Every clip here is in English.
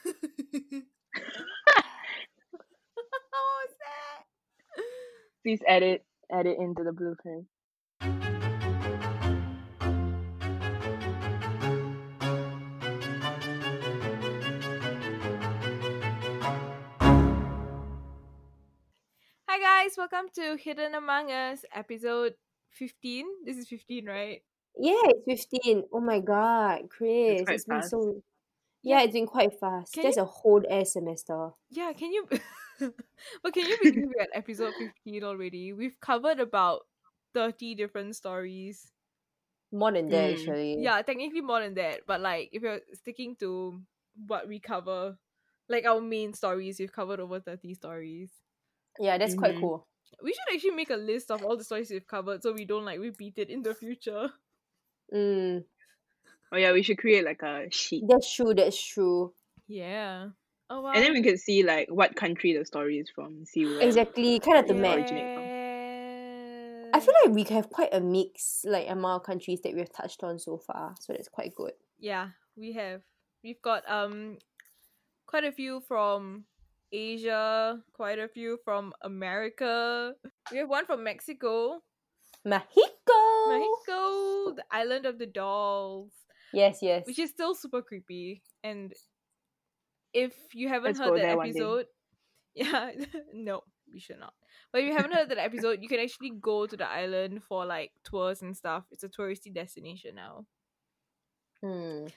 was that? Please edit edit into the blueprint. Hi guys, welcome to Hidden Among Us, episode 15. This is 15, right? Yeah, it's 15. Oh my god, Chris. quite It's been so Yeah, it's been quite fast. Can Just you- a whole air semester. Yeah, can you But can you believe we're at episode 15 already? We've covered about 30 different stories. More than that, Mm. actually. Yeah, technically more than that, but like if you're sticking to what we cover, like our main stories, we've covered over 30 stories. Yeah, that's quite Mhm. cool. We should actually make a list of all the stories we've covered so we don't like repeat it in the future. Mm, Oh yeah, we should create like a sheet. that's true, that's true. Yeah. Oh wow. And then we can see like what country the story is from. See where Exactly, kind of the Yeah. map. I feel like we have quite a mix, like amount of countries that we've touched on so far. So that's quite good. Yeah, we have. We've got um quite a few from Asia, quite a few from America. We have one from Mexico. Mexico. Mexico, the island of the dolls, Yes, yes. which is still super creepy. And if you haven't Let's heard that there one day. episode, yeah, no, we should not. But if you haven't heard that episode, you can actually go to the island for like tours and stuff. It's a touristy destination now. Mm.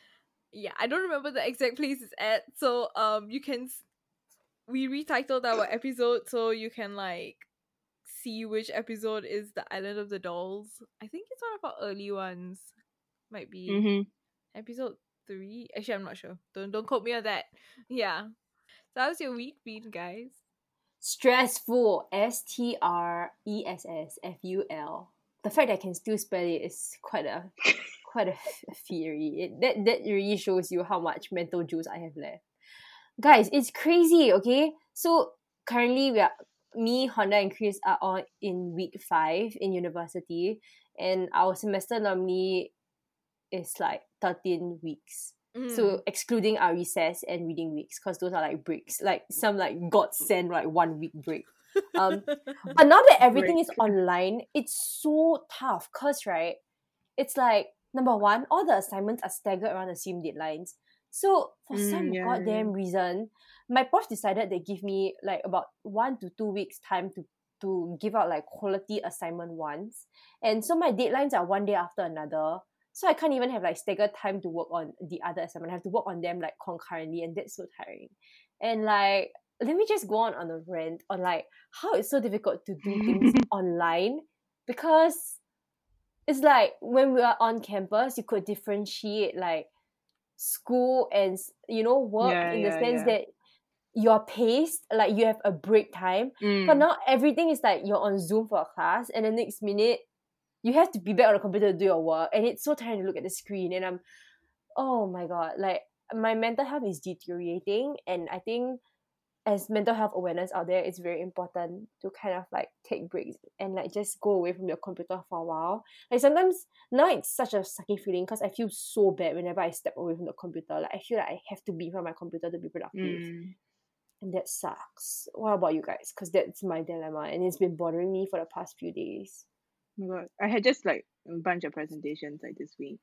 yeah i don't remember the exact place it's at so um you can we retitled our episode so you can like see which episode is the island of the dolls i think it's one of our early ones might be Mm-hmm. Episode three actually i'm not sure don't don't quote me on that yeah so how's your week been guys Stressful. S T R E S S F U L. The fact that I can still spell it is quite a quite a theory. It, that that really shows you how much mental juice I have left. Guys, it's crazy, okay? So currently we are me, Honda and Chris are on in week five in university and our semester normally is like 13 weeks. Mm. So excluding our recess and reading weeks, because those are like breaks, like some like God send like one week break. Um, but now that everything is online, it's so tough. Cause right, it's like number one, all the assignments are staggered around the same deadlines. So for Mm, some yeah, yeah, goddamn reason, my prof decided they give me like about one to two weeks time to to give out like quality assignment ones. And so my deadlines are one day after another. So I can't even have like staggered time to work on the other assignment. I have to work on them like concurrently and that's so tiring. And like let me just go on on a rant on like how it's so difficult to do things online because it's like when we are on campus you could differentiate like school and you know work Yeah, in the yeah, sense yeah. that you're paced like you have a break time but Mm. now everything is like you're on zoom for a class and the next minute you have to be back on the computer to do your work and it's so tiring to look at the screen and i'm oh my god like my mental health is deteriorating and i think as mental health awareness out there it's very important to kind of like take breaks and like just go away from your computer for a while. Like sometimes now it's such a sucky feeling because i feel so bad whenever i step away from the computer like i feel like i have to be of my computer to be productive. Mm. and that sucks. What about you guys? Because that's my dilemma and it's been bothering me for the past few days my god, I had just like a bunch of presentations like this week,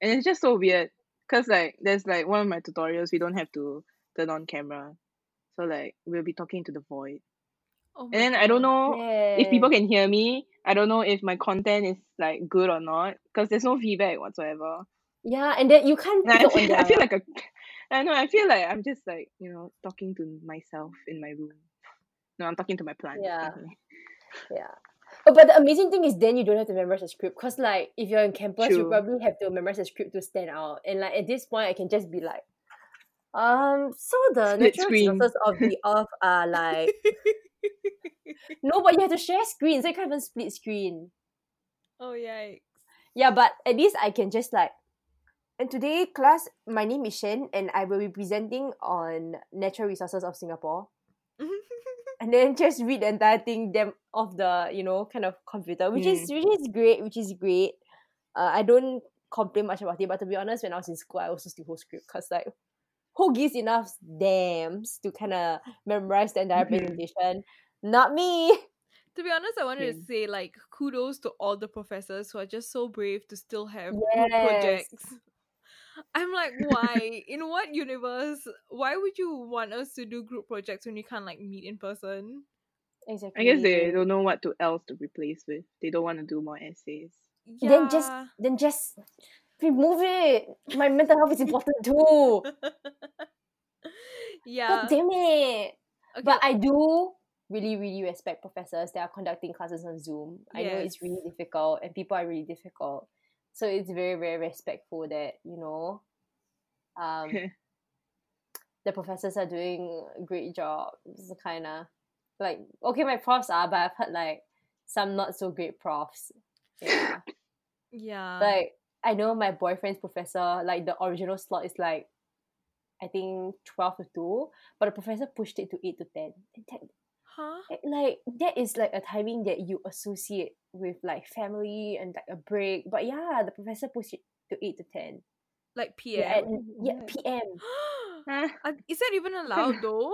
and it's just so weird because like there's like one of my tutorials we don't have to turn on camera, so like we'll be talking to the void, oh and then I don't God. know if people can hear me. I don't know if my content is like good or not because there's no feedback whatsoever. yeah and then you can't I feel, I feel like a, I know I feel like I'm just like you know talking to myself in my room. No, I'm talking to my plants. Yeah. Yeah. Oh, but the amazing thing is then you don't have to memorize the script because like if you're in campus you probably have to memorize the script to stand out. And like at this point I can just be like um so the Split natural screen. resources of the earth are like no but you have to share screens. So you can't even split screen. Oh yikes. Yeah but at least I can just like and today class my name is Shen and I will be presenting on natural resources of Singapore and then just read the entire thing them off the you know kind of computer which is which is great which is great uh, i don't complain much about it but to be honest when i was in school i also still whole script because like who gives enough dams to kind of memorize the entire Mhm. presentation? Not me. To be honest, I wanted to say like kudos to all the professors who are just so brave to still have Yes. projects. I'm like, why? In what universe? Why would you want us to do group projects when you can't like meet in person? Exactly. I guess they don't know what to else to replace with. They don't want to do more essays. Then just then just remove it. My mental health is important too. yeah. God damn it. Okay, But I do really, really respect professors that are conducting classes on Zoom. I know it's really difficult and people are really difficult. So it's very, very respectful that, you know, um the professors are doing a great job. It's kinda like okay, my profs are, but I've heard like some not so great profs. Yeah. yeah. like I know my boyfriend's professor, like the original slot is like I think twelve to two, but the professor pushed it to eight to ten. And that, huh? like that is like a timing that you associate with like family and like a break. But yeah, the professor pushed it to eight to ten. Like Yeah, PM. and, yeah, PM. Uh, Is that even allowed though?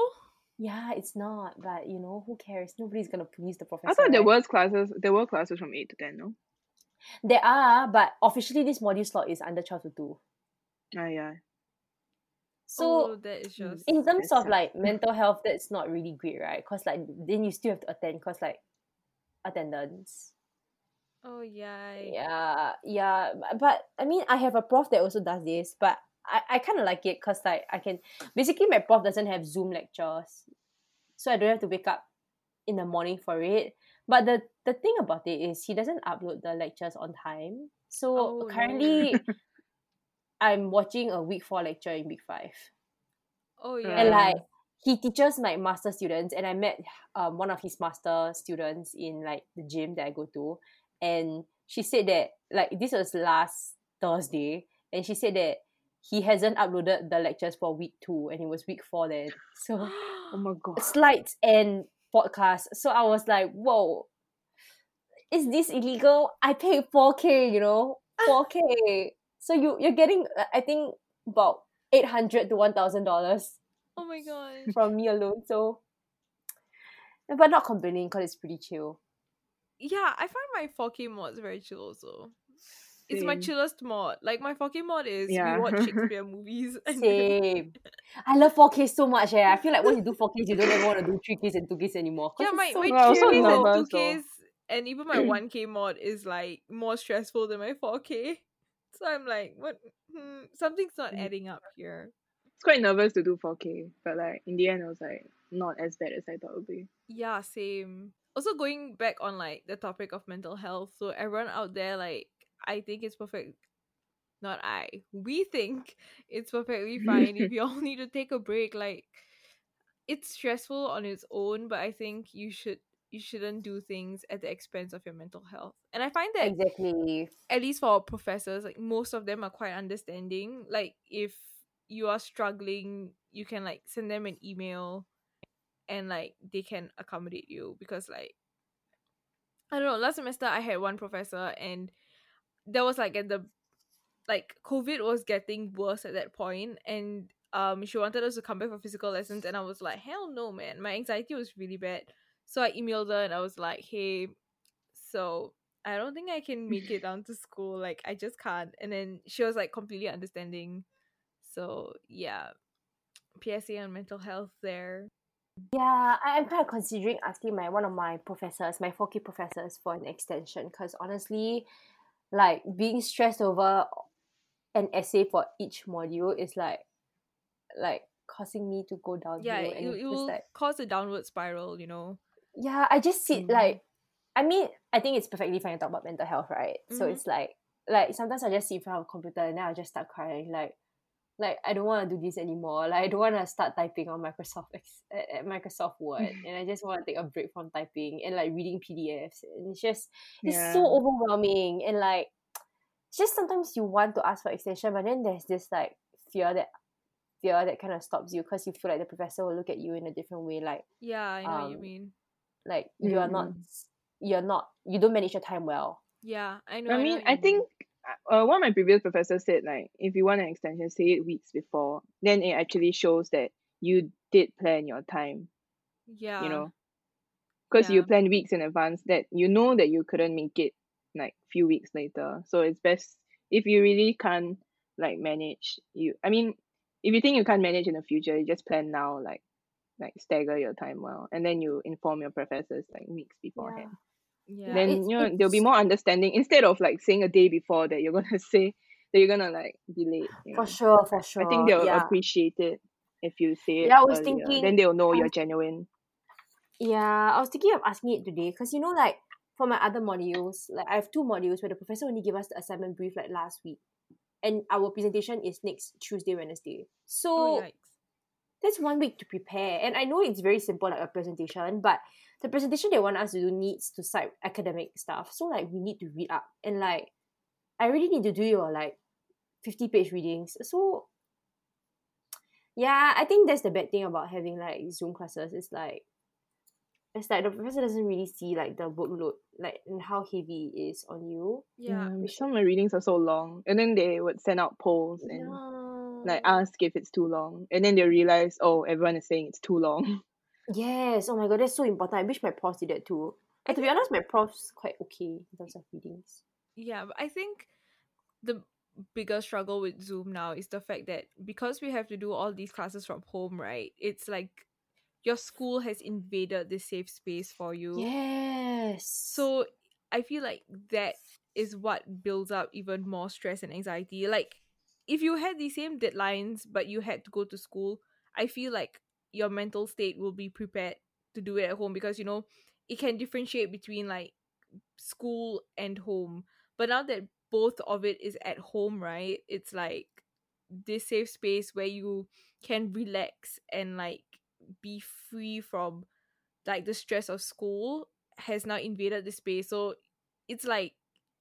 Yeah, it's not, but you know, who cares? Nobody's gonna police the professor. I thought there right? was classes. There were classes from eight to ten. No. There are, but officially this module slot is under twelve to two. Ah yeah. So oh, that is just in terms of like mental health that's not really great right? Because like then you still have to attend because like attendance. Oh yeah. yeah yeah but i mean i have a prof that also does this but i, I kind of like it because like i can basically my prof doesn't have zoom lectures. So i don't have to wake up in the morning for it. But the the thing about it is he doesn't upload the lectures on time. So Oh, no. Currently i'm watching a week four lecture in week five. Oh yeah. and like he teaches like master students and i met um, one of his master students in like the gym that i go to. And she said that like this was last thursday and she said that he hasn't uploaded the lectures for week two and it was week four then. So Oh my god. slides and podcast so i was like whoa. Is this illegal? I paid 4k you know? 4k so you you're getting uh, i think about 800 to 1000 dollars oh my god. from me alone. So, but not complaining because it's pretty chill. Yeah, I find my 4K mods very chill also. It's my Same. chillest mod. Like my 4K mod is Yeah. we watch Shakespeare movies. Same. I love 4K so much. Eh. I feel like once you do 4K, you don't ever want to do 3Ks and 2Ks anymore. 'cause yeah, it's my, so my Well, I was so 2Ks nervous and 2Ks and even my 1K mod is like more stressful than my 4K. So I'm like, what? Hmm, something's not Mm. adding up here. It's quite nervous to do 4K, but like in the end, it was like not as bad as I thought it would be. Yeah, same. Also going back on like the topic of mental health. So everyone out there, like, I think it's perfect. Not I. We think it's perfectly fine if you all need to take a break. Like, it's stressful on its own, but I think you should you shouldn't do things at the expense of your mental health. And I find that exactly. at least for our professors, like most of them are quite understanding. Like if you are struggling, you can like send them an email and like they can accommodate you because like I don't know, last semester I had one professor and there was like at the like COVID was getting worse at that point and um she wanted us to come back for physical lessons and I was like, hell no man. My anxiety was really bad. So I emailed her and I was like, hey, so I don't think I can make it down to school. Like I just can't. And then she was like completely understanding. So yeah. PSA on mental health there. Yeah, I, I'm kind of considering asking my one of my professors, my 4K professors, for an extension because honestly, like being stressed over an essay for each module is like, like causing me to go down. Yeah, and it, it will like, cause a downward spiral, you know. Yeah, I just sit Mhm. like, I mean, I think it's perfectly fine to talk about mental health, right? So Mhm. it's like, like sometimes I just sit in front of a computer and then I just start crying, like, like I don't want to do this anymore. Like I don't want to start typing on Microsoft Ex- at at Microsoft Word, and I just want to take a break from typing and like reading PDFs. And it's just it's so overwhelming, and like it's just sometimes you want to ask for extension, but then there's this like fear that fear that kind of stops you because you feel like the professor will look at you in a different way, like Yeah, I know what you Um, mean. Like you are not Mhm. you're not you don't manage your time well. Yeah, I know. I know mean, what I think uh, one of my previous professors said like if you want an extension, say it weeks before. Then it actually shows that you did plan your time. Yeah. You know, because you plan weeks in advance that you know that you couldn't make it like few weeks later. So it's best if you really can't like manage. You, I mean, if you think you can't manage in the future, you just plan now. Like like stagger your time well, and then you inform your professors like weeks beforehand. Yeah. then it's- you know there'll be more understanding instead of like saying a day before that you're gonna say that you're gonna like delay. You know? For sure, for sure. I think they'll yeah. appreciate it if you say it Yeah, I was earlier. thinking- then they'll know I you're genuine. Yeah, I was thinking of asking it today because you know, like for my other modules, like I have two modules where the professor only gave us the assignment brief like last week, and our presentation is next Tuesday, Wednesday. So Oh, yikes. That's one week to prepare, and I know it's very simple like a presentation, but the presentation they want us to do needs to cite academic stuff. So like we need to read up, and like I really need to do your like fifty page readings. So yeah, I think that's the bad thing about having like Zoom classes. It's like it's like the professor doesn't really see like the workload, like and how heavy it is on you. Yeah. Um, some of my readings are so long, and then they would send out polls and like ask if it's too long, and then they realize oh everyone is saying it's too long. Yes, oh my god, that's so important. I wish my profs did that too. But to be honest, my profs quite okay in terms of readings. Yeah, but I think the bigger struggle with Zoom now is the fact that because we have to do all these classes from home, right? It's like your school has invaded the safe space for you. Yes. So I feel like that is what builds up even more stress and anxiety. Like if you had the same deadlines but you had to go to school, I feel like your mental state will be prepared to do it at home because you know it can differentiate between like school and home. But now that both of it is at home, right? It's like this safe space where you can relax and like be free from like the stress of school has now invaded the space. So it's like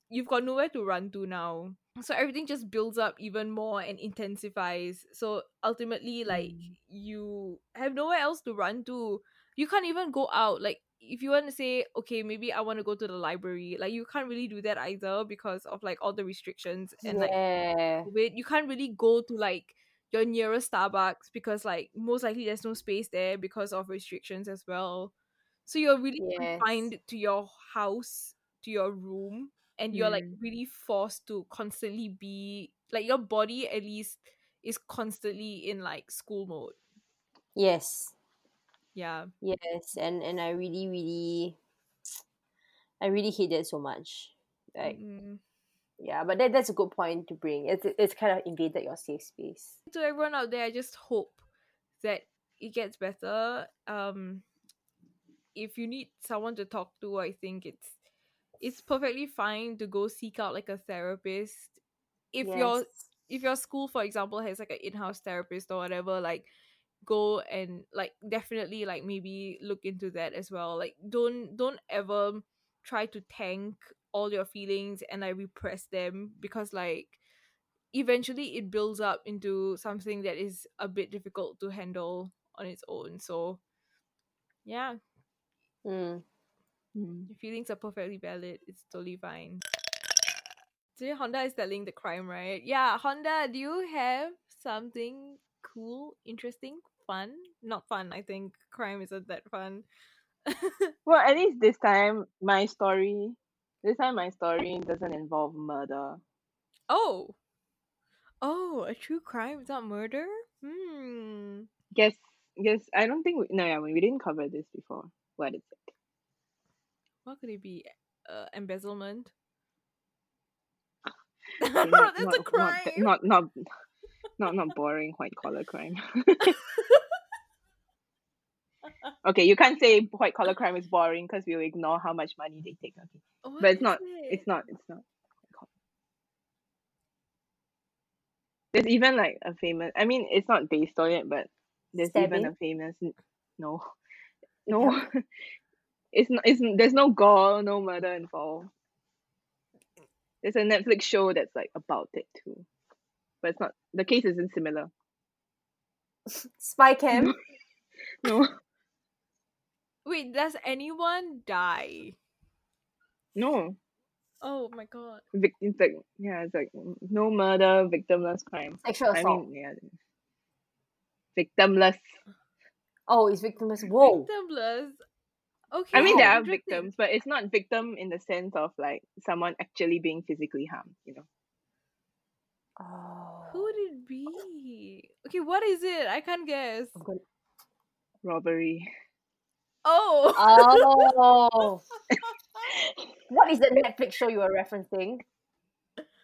you've got nowhere to run to now. So everything just builds up even more and intensifies. So ultimately, like hmm. you have nowhere else to run to. You can't even go out. Like if you want to say, okay, maybe I want to go to the library, like you can't really do that either because of like all the restrictions and like yeah. wait you can't really go to like your nearest starbucks because like most likely there's no space there because of restrictions as well so you're really Yes. confined to your house to your room and you're like Mm. really forced to constantly be like your body at least is constantly in like school mode Yes. yeah Yes. And and I really, really I really hate that so much. Like Mm. yeah, but that, that's a good point to bring. It's it's kind of invaded your safe space. to everyone out there, I just hope that it gets better. Um, if you need someone to talk to, I think it's it's perfectly fine to go seek out like a therapist. If your if your school, for example, has like an in-house therapist or whatever, like go and like definitely like maybe look into that as well. Like don't don't ever try to tank all your feelings and like repress them because like eventually it builds up into something that is a bit difficult to handle on its own. So yeah, Mm. Mm. your feelings are perfectly valid. It's totally fine. So Honda is telling the crime, right? Yeah, Honda, do you have something cool, interesting, fun? Not fun, I think. Crime isn't that fun. Well, at least this time my story, this time my story doesn't involve murder. oh. Oh, a true crime without murder? Hmm. Guess, guess I don't think we, no, yeah, we didn't cover this before. What is it? What could it be? Uh, embezzlement? Not, that's not, a crime. Not, not, not, not, not boring white collar crime. okay, you can't say white collar crime is boring because we'll ignore how much money they take. Okay, What but it's not. it? It's not. It's not. There's even like a famous. I mean, it's not based on it, but there's even a famous. No, no. it's not. It's there's no gore, no murder involved. There's a Netflix show that's like about it too, but it's not. The case isn't similar. Spy cam. No, Wait, does anyone die? no. Oh my god. Vic- it's like yeah, it's like no murder, victimless crime. Sexual I assault. mean, yeah, victimless. oh, it's victimless. Whoa. Victimless. Okay. I mean, there are victims, but it's not victim in the sense of like someone actually being physically harmed. You know. Oh. Who would it be? Okay, what is it? I can't guess. I'm gonna- robbery. Oh. Oh. what is the Netflix show you were referencing?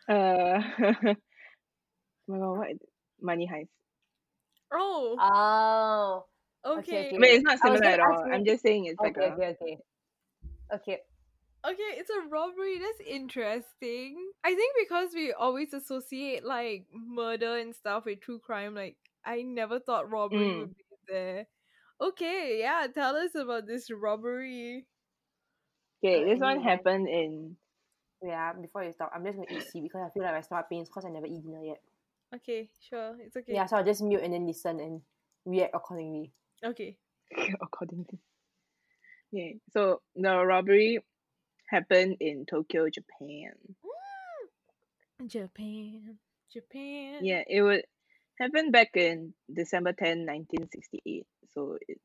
Uh, oh my god, what? is it? Money heist. oh. Oh. Okay. okay, I mean, it's not similar at all. Me. I'm just saying it's like Okay, a okay, okay. Okay. Okay, it's a robbery. That's interesting. I think because we always associate like murder and stuff with true crime, like I never thought robbery Mm. would be there. Okay, yeah, tell us about this robbery. okay. This one happened in Yeah, before you stop, I'm just gonna eat C because I feel like my stomach pains because I never eat dinner yet. Okay, sure, it's okay. Yeah, so I'll just mute and then listen and react accordingly. Okay. accordingly. Yeah. So the robbery happened in Tokyo, Japan. Japan. Japan. Yeah, it would happen back in December 10, 1968. So it's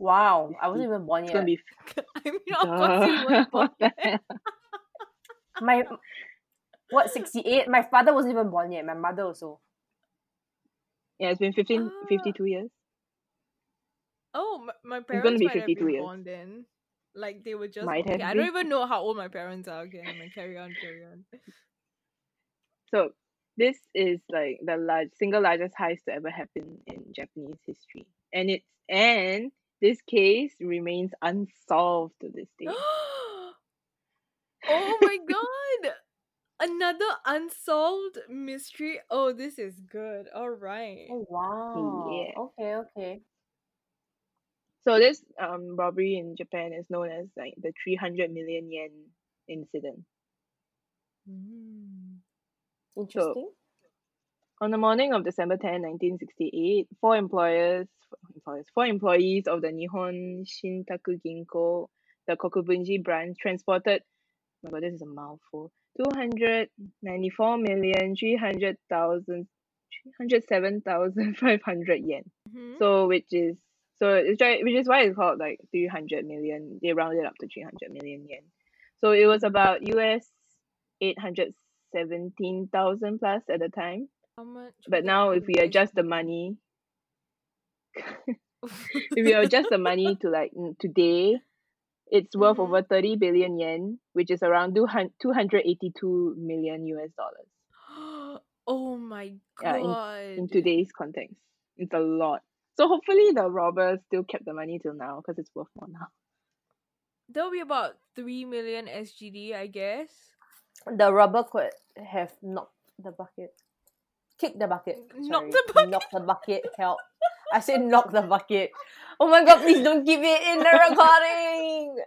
Wow, I wasn't even born it's yet. gonna be I mean, of course you Duh. weren't born what the then. My what, 68? My father wasn't even born yet. My mother also. Yeah, it's been 15, Ah. 52 years. Oh, my, my gonna parents be might have been years. born then. Like they were just. Might okay, have I don't been. even know how old my parents are. Okay, I'm mean, carry on, carry on. So this is like the large single largest heist to ever happen in Japanese history, and it's and this case remains unsolved to this day. oh my god! Another unsolved mystery. Oh, this is good. All right. Oh wow. Yeah. Okay, okay. So this um robbery in Japan is known as like the 300 million yen incident. Mm. Interesting. On the morning of December 10, 1968, four employers, employers, four employees of the Nihon Shintaku Ginko, the Kokubunji branch, transported. Oh my God, this is a mouthful. Two hundred ninety-four million three hundred thousand three hundred seven thousand five hundred yen. Mhm. So which is so it's right, which is why it's called like three hundred million. They rounded up to three hundred million yen. So it was about US eight hundred seventeen thousand plus at the time. How much? But now if we adjust the money, if we adjust the money to like today, it's worth Mhm. over thirty billion yen, which is around two hundred eighty-two million US dollars oh my god. Yeah, in- god! in today's context. It's a lot. So hopefully the robbers still kept the money till now because it's worth more now. There'll be about three million SGD, I guess. The robber could have knocked the bucket. Kick the bucket. Knock the bucket. Knock the bucket. Help. I said knock the bucket. Oh my god, please don't keep it in the recording.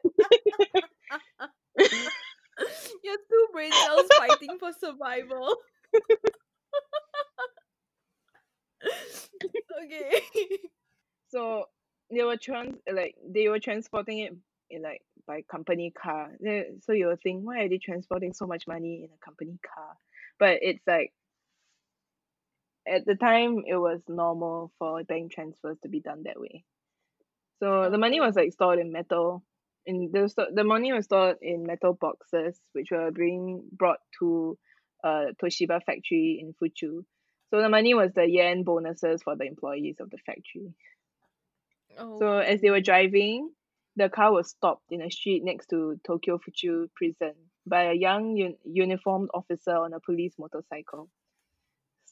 Your two brain cells fighting for survival. okay. So they were trans like they were transporting it in like by company car. So you will think, why are they transporting so much money in a company car? But it's like at the time it was normal for bank transfers to be done that way. So the money was like stored in metal. In the the money was stored in metal boxes, which were being brought to a Toshiba factory in Fuchu. So the money was the yen bonuses for the employees of the factory. Oh. So as they were driving, the car was stopped in a street next to Tokyo Fuchu prison by a young un- uniformed officer on a police motorcycle.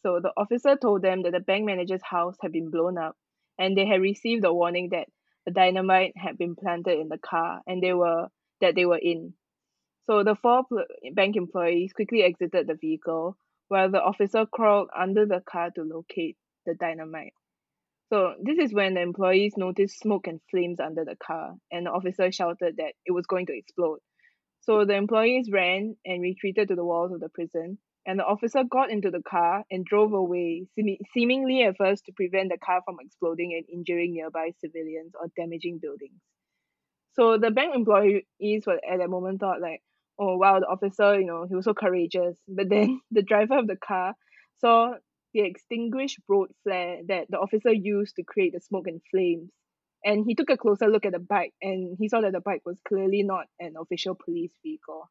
So the officer told them that the bank manager's house had been blown up and they had received a warning that a dynamite had been planted in the car and they were that they were in. So the four pl- bank employees quickly exited the vehicle while the officer crawled under the car to locate the dynamite. So this is when the employees noticed smoke and flames under the car, and the officer shouted that it was going to explode. So the employees ran and retreated to the walls of the prison, and the officer got into the car and drove away, seemi- seemingly at first to prevent the car from exploding and injuring nearby civilians or damaging buildings. So the bank employees were at that moment thought like, oh wow, the officer, you know, he was so courageous. But then the driver of the car saw the extinguished road flare that the officer used to create the smoke and flames. And he took a closer look at the bike and he saw that the bike was clearly not an official police vehicle.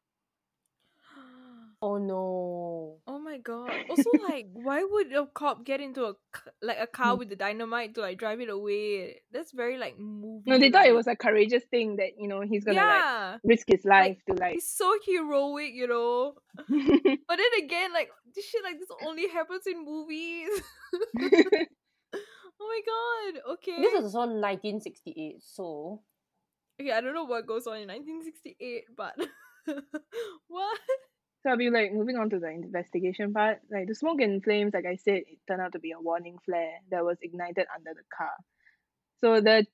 Oh no. Oh my god. Also, like, why would a cop get into a like a car Hmm. with the dynamite to like drive it away? That's very like movie. No, they thought it was a courageous thing that, you know, he's gonna like risk his life to like He's so heroic, you know. But then again, like this shit like this only happens in movies. oh my god. Okay. This was also 1968, so okay, I don't know what goes on in 1968, but what? So I'll be like moving on to the investigation part. Like the smoke and flames, like I said, it turned out to be a warning flare that was ignited under the car. So the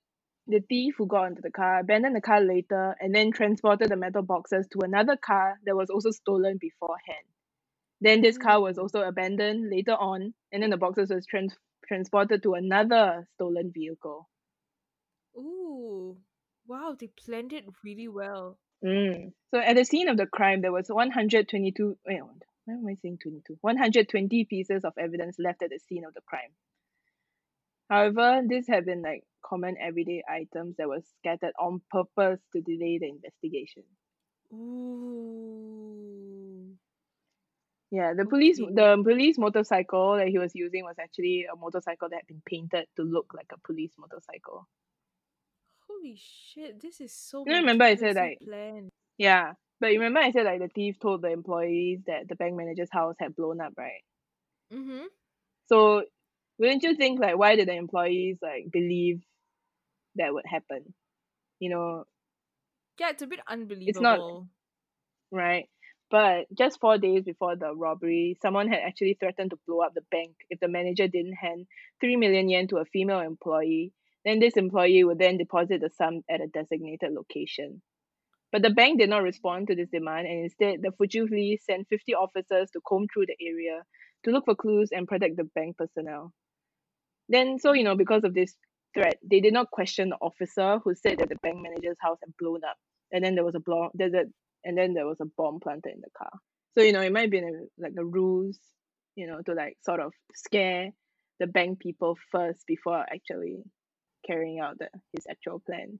the thief who got into the car abandoned the car later and then transported the metal boxes to another car that was also stolen beforehand. Then this car was also abandoned later on, and then the boxes was trans- transported to another stolen vehicle. Ooh. Wow, they planned it really well. Mm. So at the scene of the crime, there was 122. Wait, why am I saying 22? 120 pieces of evidence left at the scene of the crime. However, these have been like common everyday items that were scattered on purpose to delay the investigation. Ooh. Yeah, the police the police motorcycle that he was using was actually a motorcycle that had been painted to look like a police motorcycle. Holy shit, this is so You remember I said, like- planned. Yeah, but you remember I said like the thief told the employees that the bank manager's house had blown up, right? Mm-hmm. So wouldn't you think like why did the employees like believe that would happen? You know, Yeah, it's a bit unbelievable. It's not right? But just four days before the robbery, someone had actually threatened to blow up the bank if the manager didn't hand three million yen to a female employee. Then this employee would then deposit the sum at a designated location. But the bank did not respond to this demand, and instead, the Fujifilm sent 50 officers to comb through the area to look for clues and protect the bank personnel. Then, so you know, because of this threat, they did not question the officer who said that the bank manager's house had blown up, and then there was a blow, there's a, and then there was a bomb planted in the car. So you know, it might be like a ruse, you know, to like sort of scare the bank people first before actually carrying out the his actual plan,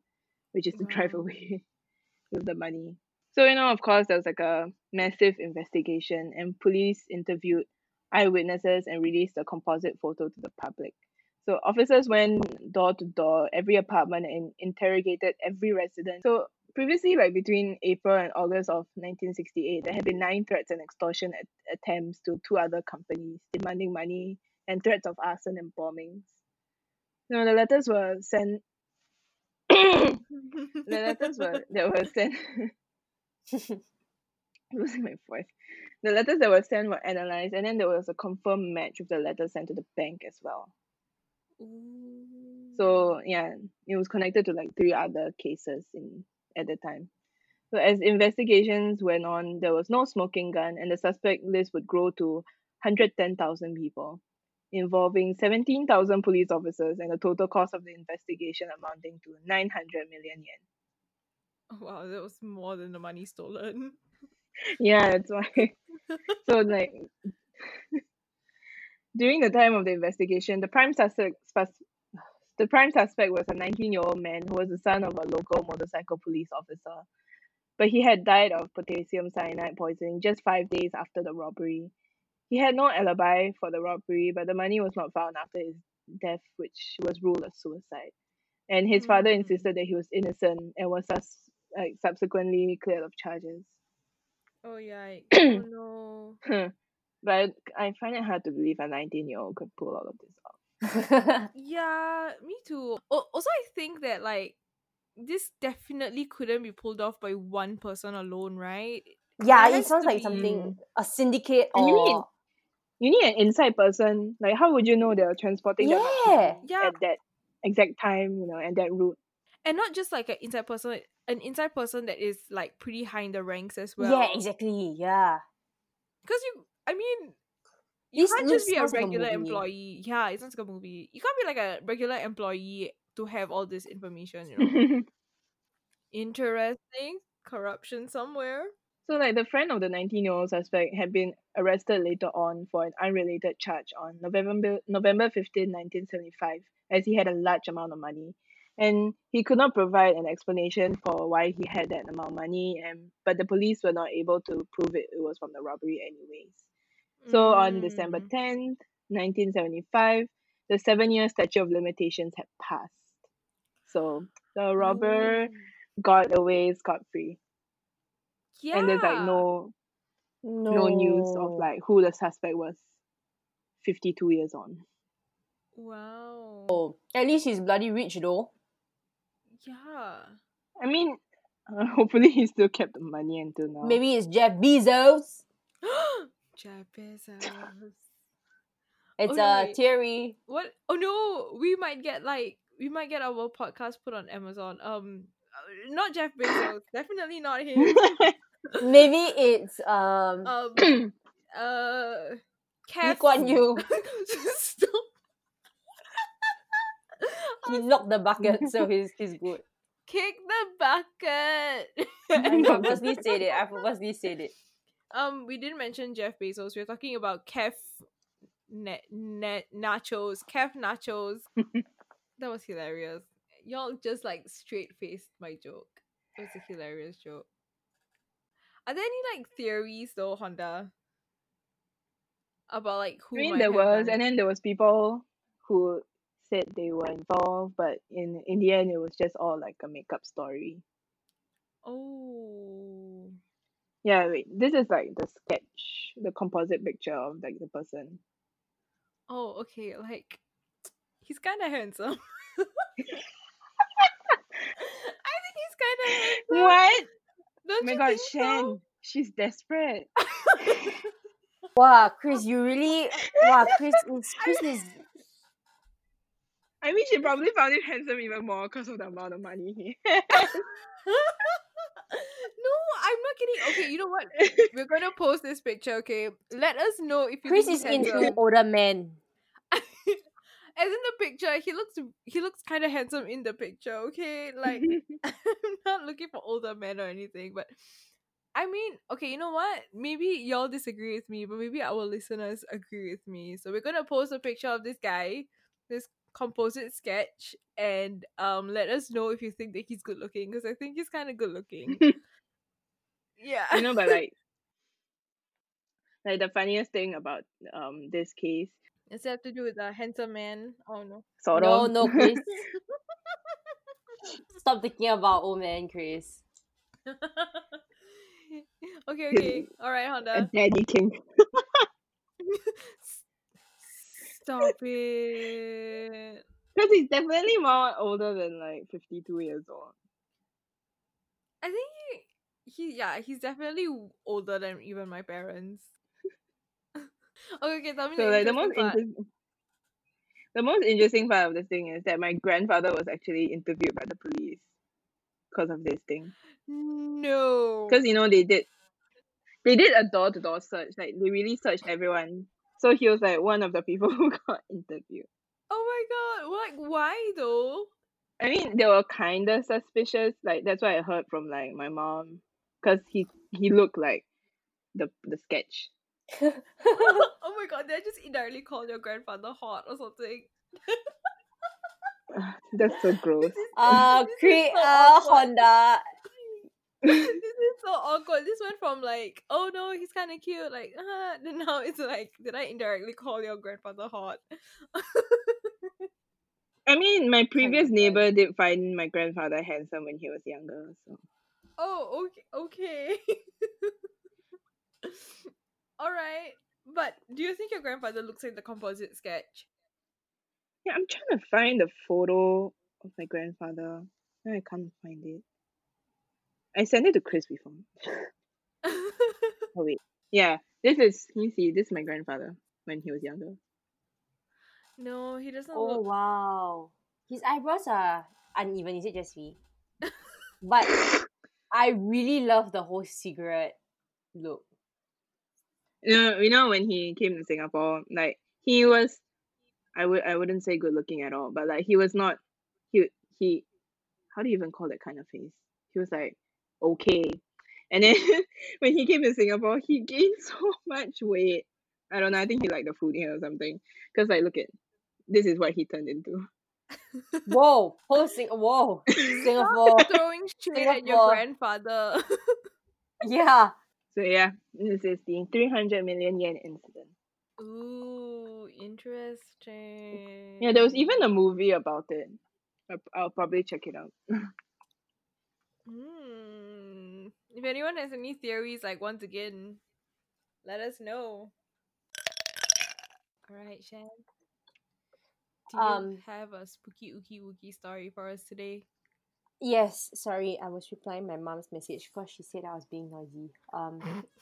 which is to drive away with the money. So you know, of course, there was like a massive investigation, and police interviewed eyewitnesses and released a composite photo to the public. So officers went door to door, every apartment, and interrogated every resident. So previously, like between April and August of 1968, there had been nine threats and extortion at- attempts to two other companies demanding money and threats of arson and bombings. No, the letters were sent. the letters were that were sent. losing my voice. The letters that were sent were analyzed, and then there was a confirmed match with the letters sent to the bank as well. Ooh. So yeah, it was connected to like three other cases in at the time. So as investigations went on, there was no smoking gun, and the suspect list would grow to 110,000 people, involving 17,000 police officers, and a total cost of the investigation amounting to 900 million yen. Oh, wow, that was more than the money stolen. Yeah, that's why. so like during the time of the investigation, the prime suspect the prime suspect was a 19-year-old man who was the son of a local motorcycle police officer. But he had died of potassium cyanide poisoning just five days after the robbery. He had no alibi for the robbery, but the money was not found after his death, which was ruled a suicide. And his father Mm. insisted that he was innocent and was sus- like subsequently cleared of charges. Oh yeah. oh no. but I find it hard to believe a 19 year old could pull all of this off. Yeah, me too. Al- Also, I think that like this definitely couldn't be pulled off by one person alone, right? yeah, There it sounds like be- something a syndicate And you need- or You need an inside person. Like, how would you know they're transporting Yeah. money Yeah. at that exact time, you know, and that route? And not just like an inside person, an inside person that is like pretty high in the ranks as well. yeah, exactly. Yeah, Because you, I mean, you This can't just be a sounds like a regular employee. Yeah, it sounds like a movie. You can't be like a regular employee to have all this information. You know, interesting corruption somewhere. So like the friend of the 19-year-old suspect had been arrested later on for an unrelated charge on November November 15, 1975, as he had a large amount of money. And he could not provide an explanation for why he had that amount of money, and but the police were not able to prove it, it was from the robbery anyways. So on December Mm. 10th, 1975, the seven year statute of limitations had passed. So the robber Ooh. got away scot free. Yeah. And there's like no No. no news of like who the suspect was 52 years on. Wow. Oh, at least he's bloody rich though. Yeah. I mean, uh, hopefully he still kept the money until now. Maybe it's Jeff Bezos. Jeff Bezos. It's Okay, a wait. theory. What? Oh no, we might get like we might get our podcast put on Amazon. Um, uh, not Jeff Bezos. Definitely not him. Maybe it's um Um, uh, Kev. Kuan Yew. Stop. He knocked the bucket, so he's he's good. Kick the bucket. I purposely said it. I purposely said it. um, we didn't mention Jeff Bezos. We are talking about Kev net net nachos. Kev nachos. that was hilarious. Y'all just like straight faced my joke. It was a hilarious joke. Are there any like theories though, Honda? About like who I mean, there was, done and then there was people who said they were involved, but in in the end, it was just all like a makeup story. Oh. Yeah, wait, this is like the sketch, the composite picture of like the person. Oh, okay. Like he's kind of handsome. I think he's kind of handsome. What? Don't Oh my god, think Shan, so? she's desperate. Wow, Chris, you really wow, Chris is Chris is I mean, she probably found him handsome even more because of the amount of money he had. no, I'm not kidding. Okay, you know what? We're gonna post this picture. Okay, let us know if you Chris think is handsome. into older men. As in the picture, he looks he looks kind of handsome in the picture. Okay, like I'm not looking for older men or anything, but I mean, okay, you know what? Maybe y'all disagree with me, but maybe our listeners agree with me. So we're gonna post a picture of this guy, this composite sketch, and um, let us know if you think that he's good looking, because I think he's kind of good looking. yeah, you know, but like, like the funniest thing about um this case, Does it have to do with a handsome man? Oh no. sort No, of. no, Chris. Stop thinking about old man, Chris. okay, okay. All right, a Honda. daddy king. Stop it. Because he's definitely more older than like 52 years old. I think he, he yeah, he's definitely older than even my parents. Okay, okay, tell me So the like the most part. interesting, the most interesting part of this thing is that my grandfather was actually interviewed by the police because of this thing. No. Because you know they did, they did a door to door search. Like they really searched everyone. So he was like one of the people who got interviewed. Oh my god, like why though? I mean, they were kind of suspicious. Like that's what I heard from like my mom, because he he looked like the the sketch. oh my god, they just indirectly call your grandfather hot or something. That's so gross. This is, Uh, this is Chris, so awkward. Honda. this is so awkward. This went from like, oh no, he's kind of cute, like, ah, then now it's like, did I indirectly call your grandfather hot? I mean, my previous neighbor did find my grandfather handsome when he was younger. So oh, okay, okay. All right, but do you think your grandfather looks like the composite sketch? yeah, I'm trying to find the photo of my grandfather. No, I can't find it. I sent it to Chris before. Oh wait, yeah, this is you see, this is my grandfather when he was younger. no, he doesn't Oh look. wow. His eyebrows are uneven, is it just me? But I really love the whole cigarette look. You know, you know when he came to Singapore, like he was, I would I wouldn't say good looking at all, but like he was not, he he, how do you even call that kind of face? He was like okay, And then when he came to Singapore, he gained so much weight. I don't know. I think he liked the food here or something. Cause like, look at this is what he turned into. Whoa, whole Sing- whoa, Singapore. Throwing shade at your grandfather. yeah. So yeah, this is the 300 million yen incident. Ooh, interesting. Yeah, there was even a movie about it. I'll, I'll probably check it out. Hmm. If anyone has any theories, like once again, let us know. All right, Shan. Do you Um, have a spooky ookie wookie story for us today? Yes, sorry, I was replying my mom's message because she said I was being noisy. Um,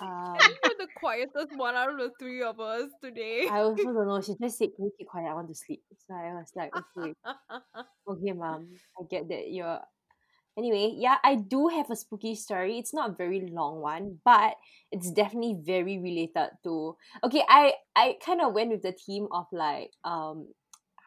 um You're the quietest one out of the three of us today. I also don't know. She just said, "Can you keep quiet? I want to sleep." So I was like, "Okay, okay, mom. I get that you're." Anyway, yeah, I do have a spooky story. It's not a very long one, but it's definitely very related to. Okay, I I kind of went with the theme of like um,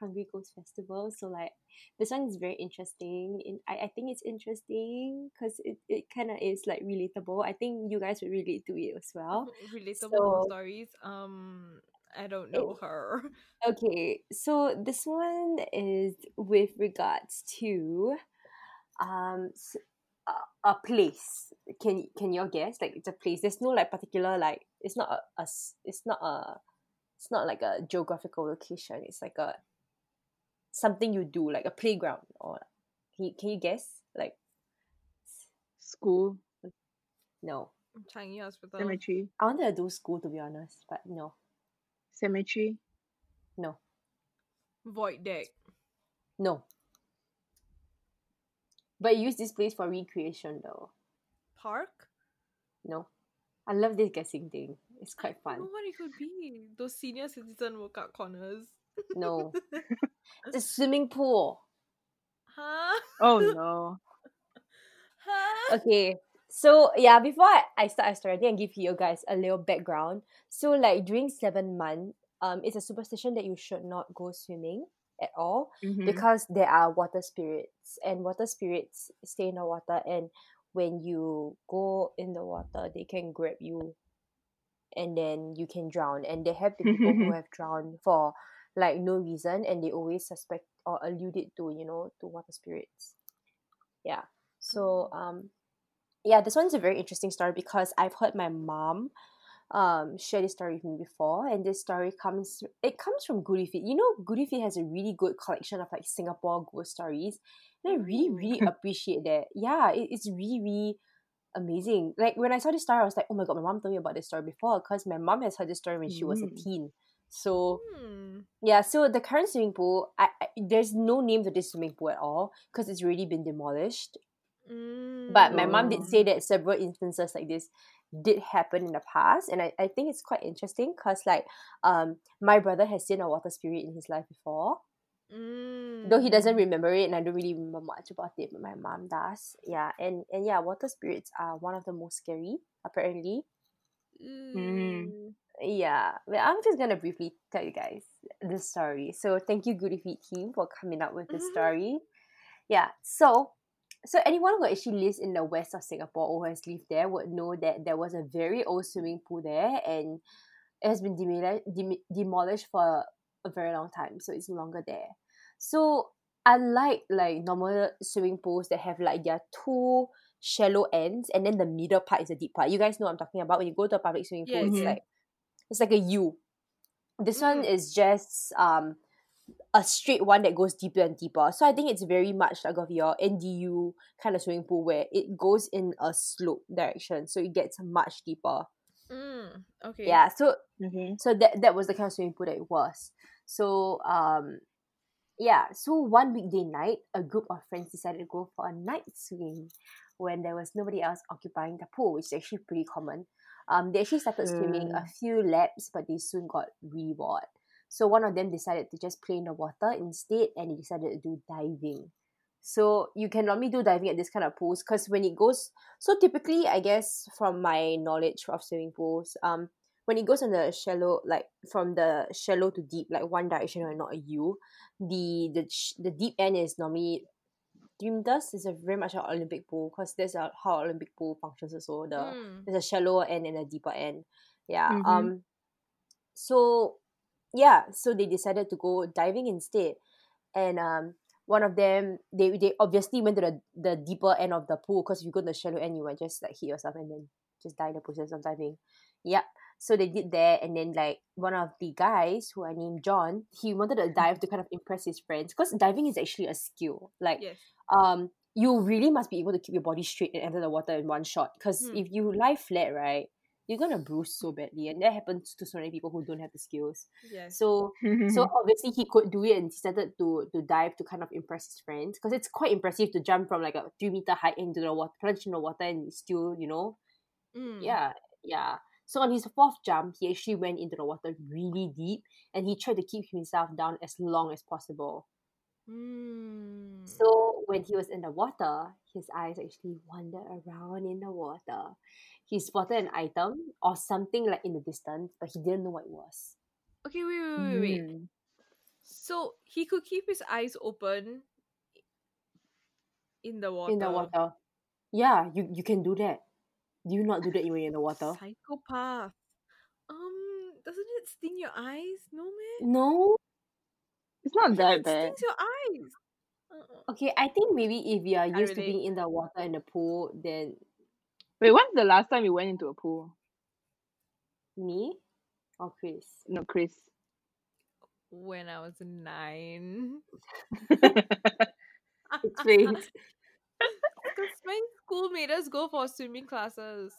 Hungry Ghost Festival. So like this one is very interesting. In I, I think it's interesting because it, it kind of is like relatable. I think you guys would relate to it as well. Relatable So- stories. Um, I don't know her. Okay, so this one is with regards to um a, a place. Can can you guess? Like it's a place. There's no like particular like it's not a, a it's not a it's not like a geographical location. It's like a something you do like a playground or can you, can you guess? Like School, no. Changi Hospital. cemetery, I wanted to do school to be honest, but no. cemetery. No. Void deck. No. But use this place for recreation though. Park. No. I love this guessing thing. It's quite I don't fun. know what it could be. Those senior citizen workout corners. No. It's a swimming pool. huh? Oh no. Huh? Okay. So yeah, before I, I start I story, I think I give you guys a little background. So like during seven month, um, it's a superstition that you should not go swimming at all Mhm. because there are water spirits and water spirits stay in the water and when you go in the water they can grab you and then you can drown and there have been people who have drowned for like no reason and they always suspect or allude it to you know to water spirits. Yeah. So um yeah this one's a very interesting story because i've heard my mom um share this story with me before and this story comes it comes from Goody Feed you know Goody Feed has a really good collection of like singapore ghost stories and i really really appreciate that. Yeah it, it's really really amazing. Like when i saw this story i was like oh my god my mom told me about this story before because my mom has heard this story when she was a Mm. teen so Hmm. yeah, so the current swimming pool, I, I there's no name to this swimming pool at all because it's already been demolished. But my mom did Oh. say that several instances like this did happen in the past, and I, I think it's quite interesting because like um my brother has seen a water spirit in his life before, Mm. though he doesn't remember it, and I don't really remember much about it, but my mom does. Yeah, and and yeah, water spirits are one of the most scary apparently. Ooh. Yeah, but I'm just gonna briefly tell you guys the story. So thank you, Goody Feed team, for coming up with this Mhm. story. Yeah, so so anyone who actually lives in the west of Singapore or has lived there would know that there was a very old swimming pool there, and it has been demoli- dem- demolished for a very long time, so it's no longer there. So unlike like normal swimming pools that have like their two shallow ends and then the middle part is a deep part. You guys know what I'm talking about. When you go to a public swimming pool, Yes. it's Mhm. like it's like a U. This one Mm. is just um a straight one that goes deeper and deeper. So I think it's very much like of your NDU kind of swimming pool where it goes in a slope direction, so it gets much deeper. Mm. Okay. Yeah. So Okay. so that that was the kind of swimming pool that it was. So um yeah, so one weekday night, a group of friends decided to go for a night swim when there was nobody else occupying the pool, which is actually pretty common. Um, they actually started swimming a Mm. few laps, but they soon got bored. So one of them decided to just play in the water instead, and he decided to do diving. So you can normally do diving at this kind of pools because when it goes, so typically, I guess from my knowledge of swimming pools, um, when it goes on the shallow, like from the shallow to deep, like one direction or not a U, the the the deep end is normally three meters is a very much an Olympic pool because that's a, how Olympic pool functions also. The Mm. there's a shallower end and a deeper end. Yeah. Mhm. Um. So, yeah. So they decided to go diving instead, and um, one of them they they obviously went to the the deeper end of the pool because if you go to the shallow end, you might just like hit yourself and then just die in the process of diving. Yep. So they did that, and then like one of the guys who I named John, he wanted to dive to kind of impress his friends because diving is actually a skill. Like Yes. um you really must be able to keep your body straight and enter the water in one shot because Hmm. if you lie flat right you're gonna bruise so badly and that happens to so many people who don't have the skills Yes. so so obviously he could do it and he started to to dive to kind of impress his friends because it's quite impressive to jump from like a three meter height into the water plunge in the water and still you know Mm. yeah yeah so on his fourth jump he actually went into the water really deep and he tried to keep himself down as long as possible Mm. so when he was in the water, his eyes actually wandered around in the water. He spotted an item or something like in the distance, but he didn't know what it was. okay, wait, wait, wait, wait. Mm. So he could keep his eyes open in the water. In the water. Yeah, you, you can do that. Do you not do that when you're in the water? Psychopath. Um, doesn't it sting your eyes? No, man. No. It's not that It bad. stings your eyes. Uh-uh. Okay, I think maybe if you are I used to being in the water in the pool, then Wait, when's the last time you went into a pool? me or Chris. No, Chris. When I was nine. Explain. Because my school made us go for swimming classes.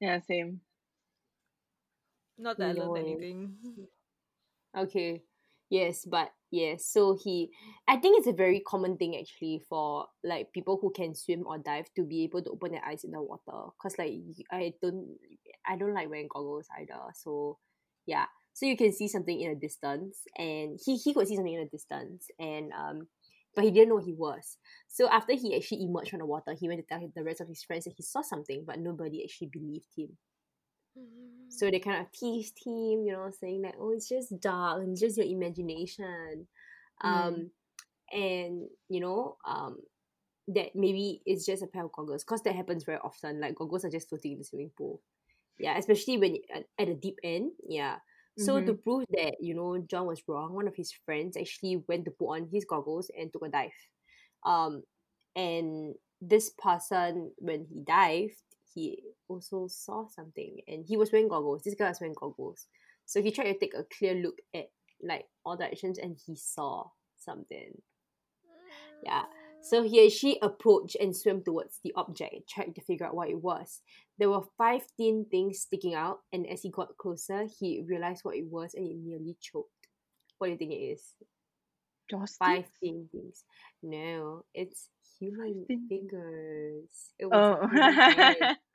yeah, same. Not that I learned anything. Okay. Yes, but yes. So he, I think it's a very common thing actually for like people who can swim or dive to be able to open their eyes in the water. Cause like I don't, I don't like wearing goggles either. So yeah. So you can see something in a distance, and he he could see something in a distance, and um, but he didn't know he was. So after he actually emerged from the water, he went to tell the rest of his friends that he saw something, but nobody actually believed him. So they kind of teased him, you know, saying that, "Oh, it's just dark, and it's just your imagination," um, and you know, um, that maybe it's just a pair of goggles, because that happens very often. Like goggles are just floating in the swimming pool, yeah, especially when at, at the deep end, yeah. So to prove that you know John was wrong, one of his friends actually went to put on his goggles and took a dive, um, and this person when he dived, he also saw something, and he was wearing goggles. This guy was wearing goggles, so he tried to take a clear look at like all directions, and he saw something. Yeah. So he actually approached and swam towards the object and tried to figure out what it was. There were five thin things sticking out, and as he got closer, he realized what it was and it nearly choked. What do you think it is? Joss Five thin things. No, it's human thin- fingers. It was Oh. a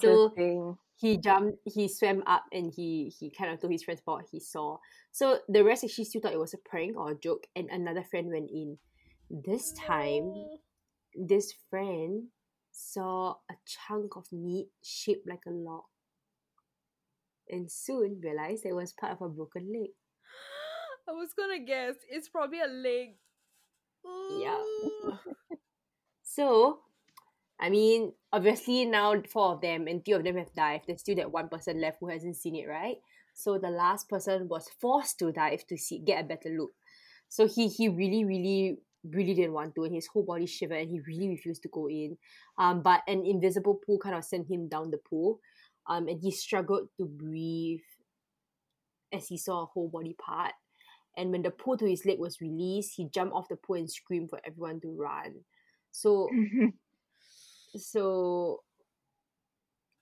So he jumped he swam up and he he kind of told his friends about what he saw so the rest actually still thought it was a prank or a joke and another friend went in this time this friend saw a chunk of meat shaped like a log and soon realized it was part of a broken leg I was gonna guess it's probably a leg. Yeah. So, I mean, obviously now four of them and three of them have died. There's still that one person left who hasn't seen it, right? So the last person was forced to dive to see get a better look. So he he really really really didn't want to, and his whole body shivered, and he really refused to go in. Um, but an invisible pool kind of sent him down the pool, um, and he struggled to breathe as he saw a whole body part. And when the pull to his leg was released, he jumped off the pool and screamed for everyone to run. So so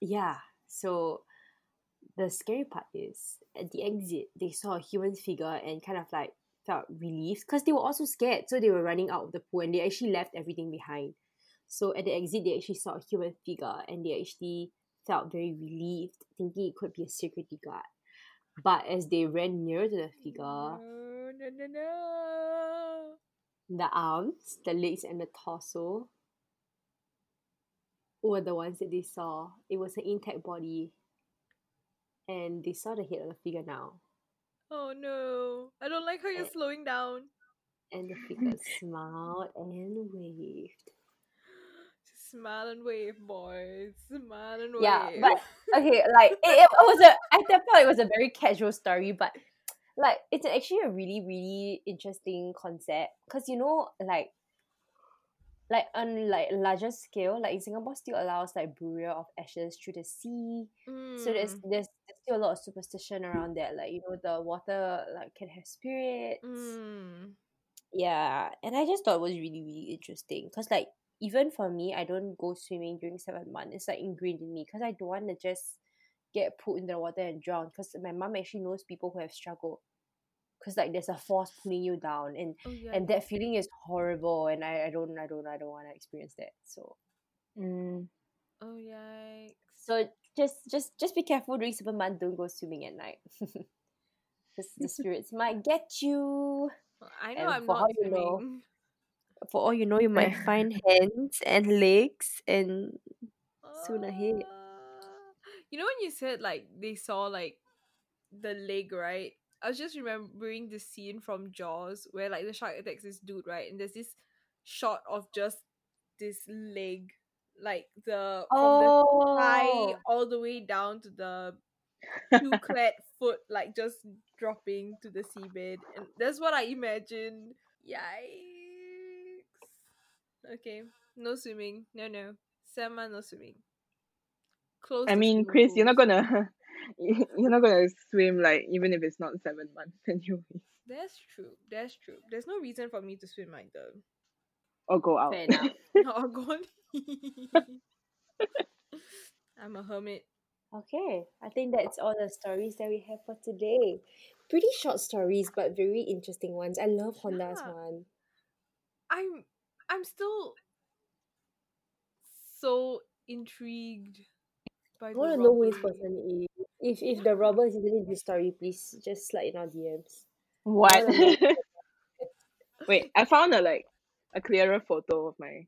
yeah so the scary part is at the exit they saw a human figure and kind of like felt relieved because they were also scared so they were running out of the pool and they actually left everything behind so at the exit they actually saw a human figure and they actually felt very relieved thinking it could be a security guard but as they ran near to the figure No, no, no, no. the arms, the legs, and the torso were the ones that they saw. It was an intact body. And they saw the head of the figure now. Oh no. I don't like how you're Eh. slowing down. And the figure smiled and waved. Smile and wave, boys. Smile and wave. Yeah, but okay, like it, it was a at that point it was a very casual story, but like it's actually a really really interesting concept because you know like like on like larger scale, like in Singapore still allows like burial of ashes through the sea. So Mm, there's there's still a lot of superstition around that, like you know the water like can have spirits. mm. Yeah, and I just thought it was really really interesting because like even for me, I don't go swimming during seven months. It's like ingrained in me because I don't want to just get put in the water and drown. Because my mom actually knows people who have struggled. Because like there's a force pulling you down, and Oh yeah. and that feeling is horrible, and I, I don't I don't I don't want to experience that. So Mm. oh yikes. so just just just be careful during month. Don't go swimming at night. Because the spirits might get you. Well, I know And I'm not you know. For all you know, you might find hands and legs and soon ahead. Uh, you know when you said like they saw like the leg, right? I was just remembering the scene from Jaws where like the shark attacks this dude, right? And there's this shot of just this leg, like the from the thigh Oh, all the way down to the two clad foot, like just dropping to the seabed, and that's what I imagine. Yikes! Okay, no swimming. No, no. Selma, no swimming. Close. I mean, swimming Chris, you're not gonna you're not gonna swim like even if it's not seven months anyway. That's true. That's true. There's no reason for me to swim either. Or go out. fair enough. oh god. I'm a hermit. Okay, I think that's all the stories that we have for today. Pretty short stories, but very interesting ones. I love Honda's Yeah. one. I'm I'm still so intrigued by I the want to know who this person is. If if the robber is in this story, please just slide in our DMs. What? I wanna know. Wait, I found a like a clearer photo of my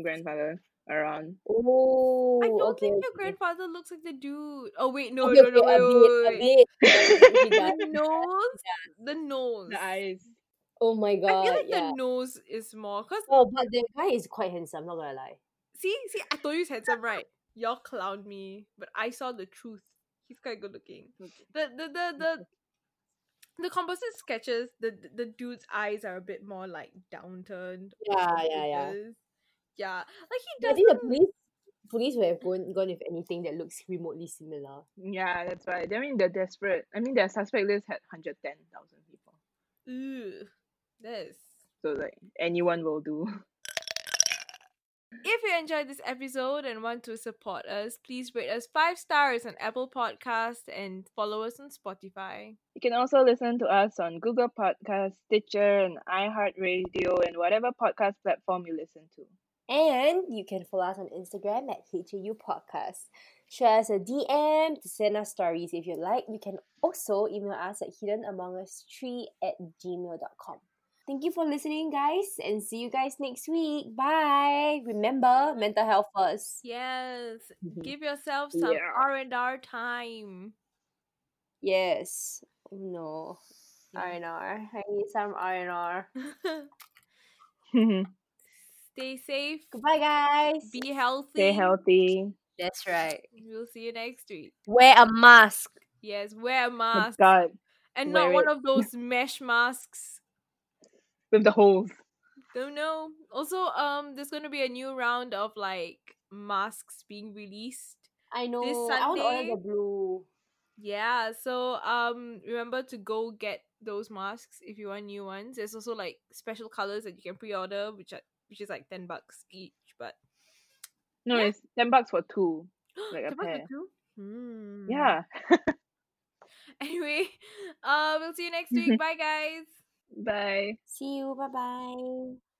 grandfather around. Oh, I don't okay, think your grandfather looks like the dude. Oh wait, no, Okay, no, okay, no, a wait, bit, wait, a wait, bit. He wait. does, he the nose, the nose. The eyes. Oh my god! I feel like yeah. the nose is more cause Oh, but the guy is quite handsome. Not gonna lie. see, see, I told you he's handsome, right? Y'all clowned me, but I saw the truth. He's quite good looking. The the the the the composite sketches, the the the dude's eyes are a bit more like downturned. Yeah, yeah, yeah. Because- Yeah, like he But I think the doesn't. police police would have gone gone with anything that looks remotely similar. Yeah, that's right. I mean, they're desperate. I mean, their suspect list had hundred ten thousand people. Ugh, this. So like anyone will do. If you enjoyed this episode and want to support us, please rate us five stars on Apple Podcast and follow us on Spotify. You can also listen to us on Google Podcasts, Stitcher, and iHeartRadio, and whatever podcast platform you listen to. And you can follow us on Instagram at HAU Podcast. Share us a DM to send us stories if you like. You can also email us at hiddenamongus3 at gmail.com. Thank you for listening, guys, and see you guys next week. Bye. Remember, mental health first. Yes, Mhm. give yourself some Yeah. R and R time. Yes. Oh, no. R&R. I need some R&R. Stay safe. Goodbye, guys. Be healthy. Stay healthy. That's right. We'll see you next week. Wear a mask. Yes, wear a Oh mask God, and not wear one of those mesh masks. with the holes. Don't know. Also, um, there's gonna be a new round of like masks being released. I know. This Sunday. I want to order the blue. Yeah, so um remember to go get those masks if you want new ones. There's also like special colors that you can pre-order which are which is like 10 bucks each, but No, Yeah. it's ten bucks for two. Like a 10 bucks for pair. Hmm. Yeah. Anyway, uh we'll see you next week. Bye guys. Bye. See you. Bye bye.